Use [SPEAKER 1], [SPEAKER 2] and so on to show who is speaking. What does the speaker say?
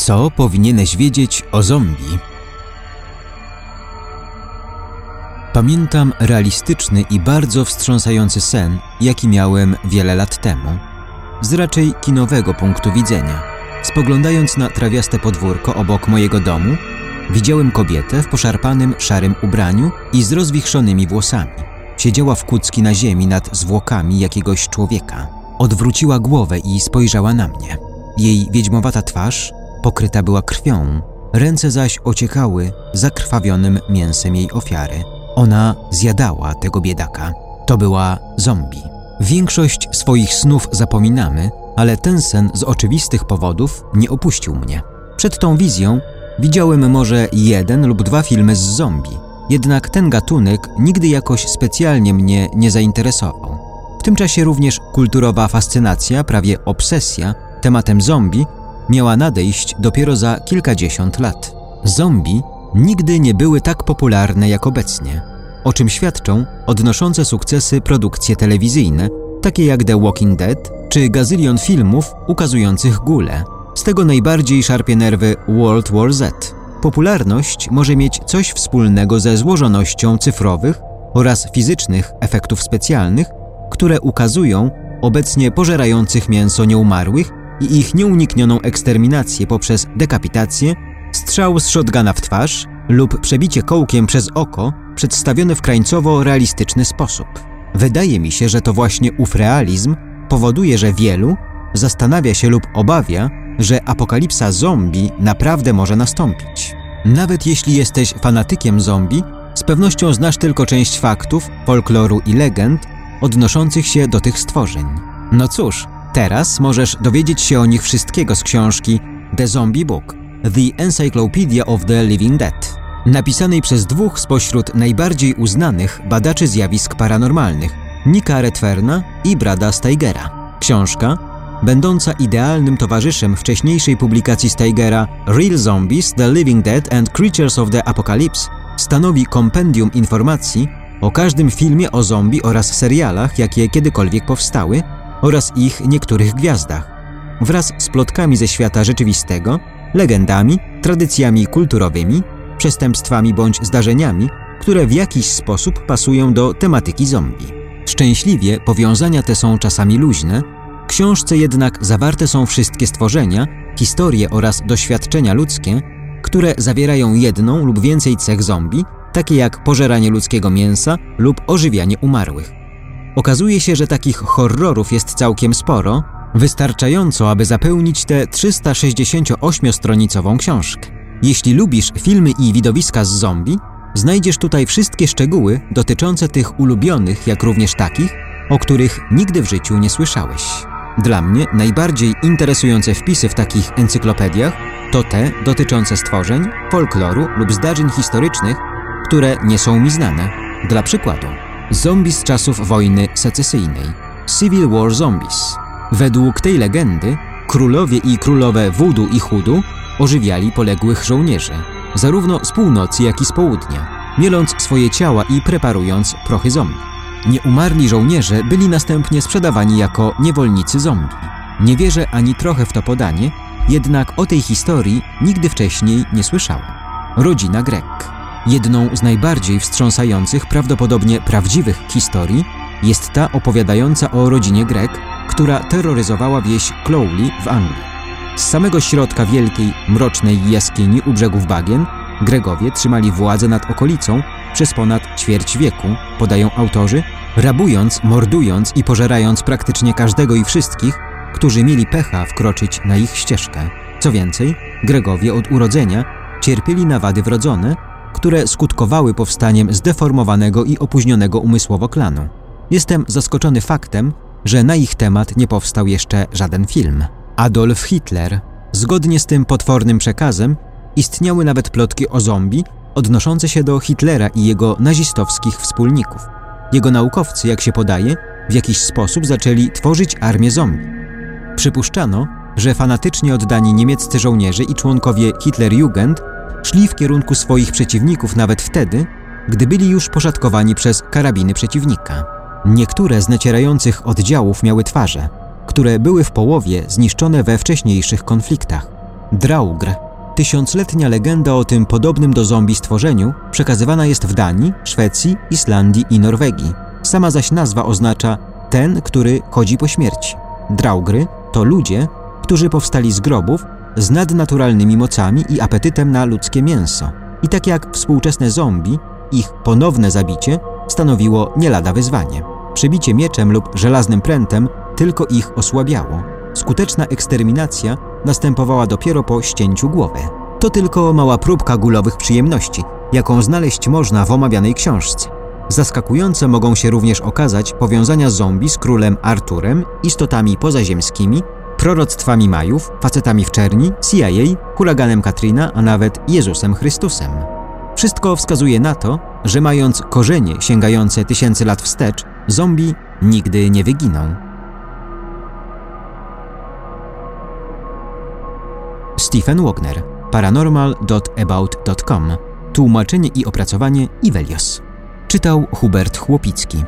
[SPEAKER 1] Co powinieneś wiedzieć o zombie? Pamiętam realistyczny i bardzo wstrząsający sen, jaki miałem wiele lat temu. Z raczej kinowego punktu widzenia. Spoglądając na trawiaste podwórko obok mojego domu, widziałem kobietę w poszarpanym szarym ubraniu i z rozwichrzonymi włosami. Siedziała w kucki na ziemi nad zwłokami jakiegoś człowieka. Odwróciła głowę i spojrzała na mnie. Jej wiedźmowata twarz pokryta była krwią, ręce zaś ociekały zakrwawionym mięsem jej ofiary. Ona zjadała tego biedaka. To była zombie. Większość swoich snów zapominamy, ale ten sen z oczywistych powodów nie opuścił mnie. Przed tą wizją widziałem może jeden lub dwa filmy z zombie, jednak ten gatunek nigdy jakoś specjalnie mnie nie zainteresował. W tym czasie również kulturowa fascynacja, prawie obsesja tematem zombie miała nadejść dopiero za kilkadziesiąt lat. Zombie nigdy nie były tak popularne jak obecnie, o czym świadczą odnoszące sukcesy produkcje telewizyjne, takie jak The Walking Dead czy gazylion filmów ukazujących gule. Z tego najbardziej szarpie nerwy World War Z. Popularność może mieć coś wspólnego ze złożonością cyfrowych oraz fizycznych efektów specjalnych, które ukazują obecnie pożerających mięso nieumarłych i ich nieuniknioną eksterminację poprzez dekapitację, strzał z shotguna w twarz lub przebicie kołkiem przez oko przedstawione w krańcowo realistyczny sposób. Wydaje mi się, że to właśnie ów realizm powoduje, że wielu zastanawia się lub obawia, że apokalipsa zombie naprawdę może nastąpić. Nawet jeśli jesteś fanatykiem zombie, z pewnością znasz tylko część faktów, folkloru i legend odnoszących się do tych stworzeń. No cóż, teraz możesz dowiedzieć się o nich wszystkiego z książki The Zombie Book – The Encyclopedia of the Living Dead, napisanej przez dwóch spośród najbardziej uznanych badaczy zjawisk paranormalnych, Nika Redferna i Brada Steigera. Książka, będąca idealnym towarzyszem wcześniejszej publikacji Steigera Real Zombies, The Living Dead and Creatures of the Apocalypse, stanowi kompendium informacji o każdym filmie o zombie oraz serialach, jakie kiedykolwiek powstały, oraz ich niektórych gwiazdach, wraz z plotkami ze świata rzeczywistego, legendami, tradycjami kulturowymi, przestępstwami bądź zdarzeniami, które w jakiś sposób pasują do tematyki zombie. Szczęśliwie powiązania te są czasami luźne, w książce jednak zawarte są wszystkie stworzenia, historie oraz doświadczenia ludzkie, które zawierają jedną lub więcej cech zombie, takie jak pożeranie ludzkiego mięsa lub ożywianie umarłych. Okazuje się, że takich horrorów jest całkiem sporo, wystarczająco, aby zapełnić tę 368-stronicową książkę. Jeśli lubisz filmy i widowiska z zombie, znajdziesz tutaj wszystkie szczegóły dotyczące tych ulubionych, jak również takich, o których nigdy w życiu nie słyszałeś. Dla mnie najbardziej interesujące wpisy w takich encyklopediach to te dotyczące stworzeń, folkloru lub zdarzeń historycznych, które nie są mi znane. Dla przykładu, zombie z czasów wojny secesyjnej, Civil War Zombies. Według tej legendy, królowie i królowe Wudu i Hudu ożywiali poległych żołnierzy, zarówno z północy, jak i z południa, mieląc swoje ciała i preparując prochy zombie. Nieumarli żołnierze byli następnie sprzedawani jako niewolnicy zombie. Nie wierzę ani trochę w to podanie, jednak o tej historii nigdy wcześniej nie słyszałem. Rodzina Grek. Jedną z najbardziej wstrząsających, prawdopodobnie prawdziwych historii jest ta opowiadająca o rodzinie Grek, która terroryzowała wieś Crowley w Anglii. Z samego środka wielkiej, mrocznej jaskini u brzegów bagien Gregowie trzymali władzę nad okolicą przez ponad ćwierć wieku, podają autorzy, rabując, mordując i pożerając praktycznie każdego i wszystkich, którzy mieli pecha wkroczyć na ich ścieżkę. Co więcej, Gregowie od urodzenia cierpieli na wady wrodzone, które skutkowały powstaniem zdeformowanego i opóźnionego umysłowo klanu. Jestem zaskoczony faktem, że na ich temat nie powstał jeszcze żaden film. Adolf Hitler. Zgodnie z tym potwornym przekazem istniały nawet plotki o zombie odnoszące się do Hitlera i jego nazistowskich wspólników. Jego naukowcy, jak się podaje, w jakiś sposób zaczęli tworzyć armię zombie. Przypuszczano, że fanatycznie oddani niemieccy żołnierze i członkowie Hitlerjugend szli w kierunku swoich przeciwników nawet wtedy, gdy byli już poszatkowani przez karabiny przeciwnika. Niektóre z nacierających oddziałów miały twarze, które były w połowie zniszczone we wcześniejszych konfliktach. Draugr. Tysiącletnia legenda o tym podobnym do zombie stworzeniu przekazywana jest w Danii, Szwecji, Islandii i Norwegii. Sama zaś nazwa oznacza ten, który chodzi po śmierci. Draugry to ludzie, którzy powstali z grobów z nadnaturalnymi mocami i apetytem na ludzkie mięso. I tak jak współczesne zombie, ich ponowne zabicie stanowiło nie lada wyzwanie. Przebicie mieczem lub żelaznym prętem tylko ich osłabiało. Skuteczna eksterminacja następowała dopiero po ścięciu głowy. To tylko mała próbka gulowych przyjemności, jaką znaleźć można w omawianej książce. Zaskakujące mogą się również okazać powiązania zombie z królem Arturem, istotami pozaziemskimi, proroctwami Majów, facetami w czerni, CIA, huraganem Katrina, a nawet Jezusem Chrystusem. Wszystko wskazuje na to, że mając korzenie sięgające tysięcy lat wstecz, zombie nigdy nie wyginą. Stephen Wagner, paranormal.about.com Tłumaczenie i opracowanie Ivelios. Czytał Hubert Chłopicki.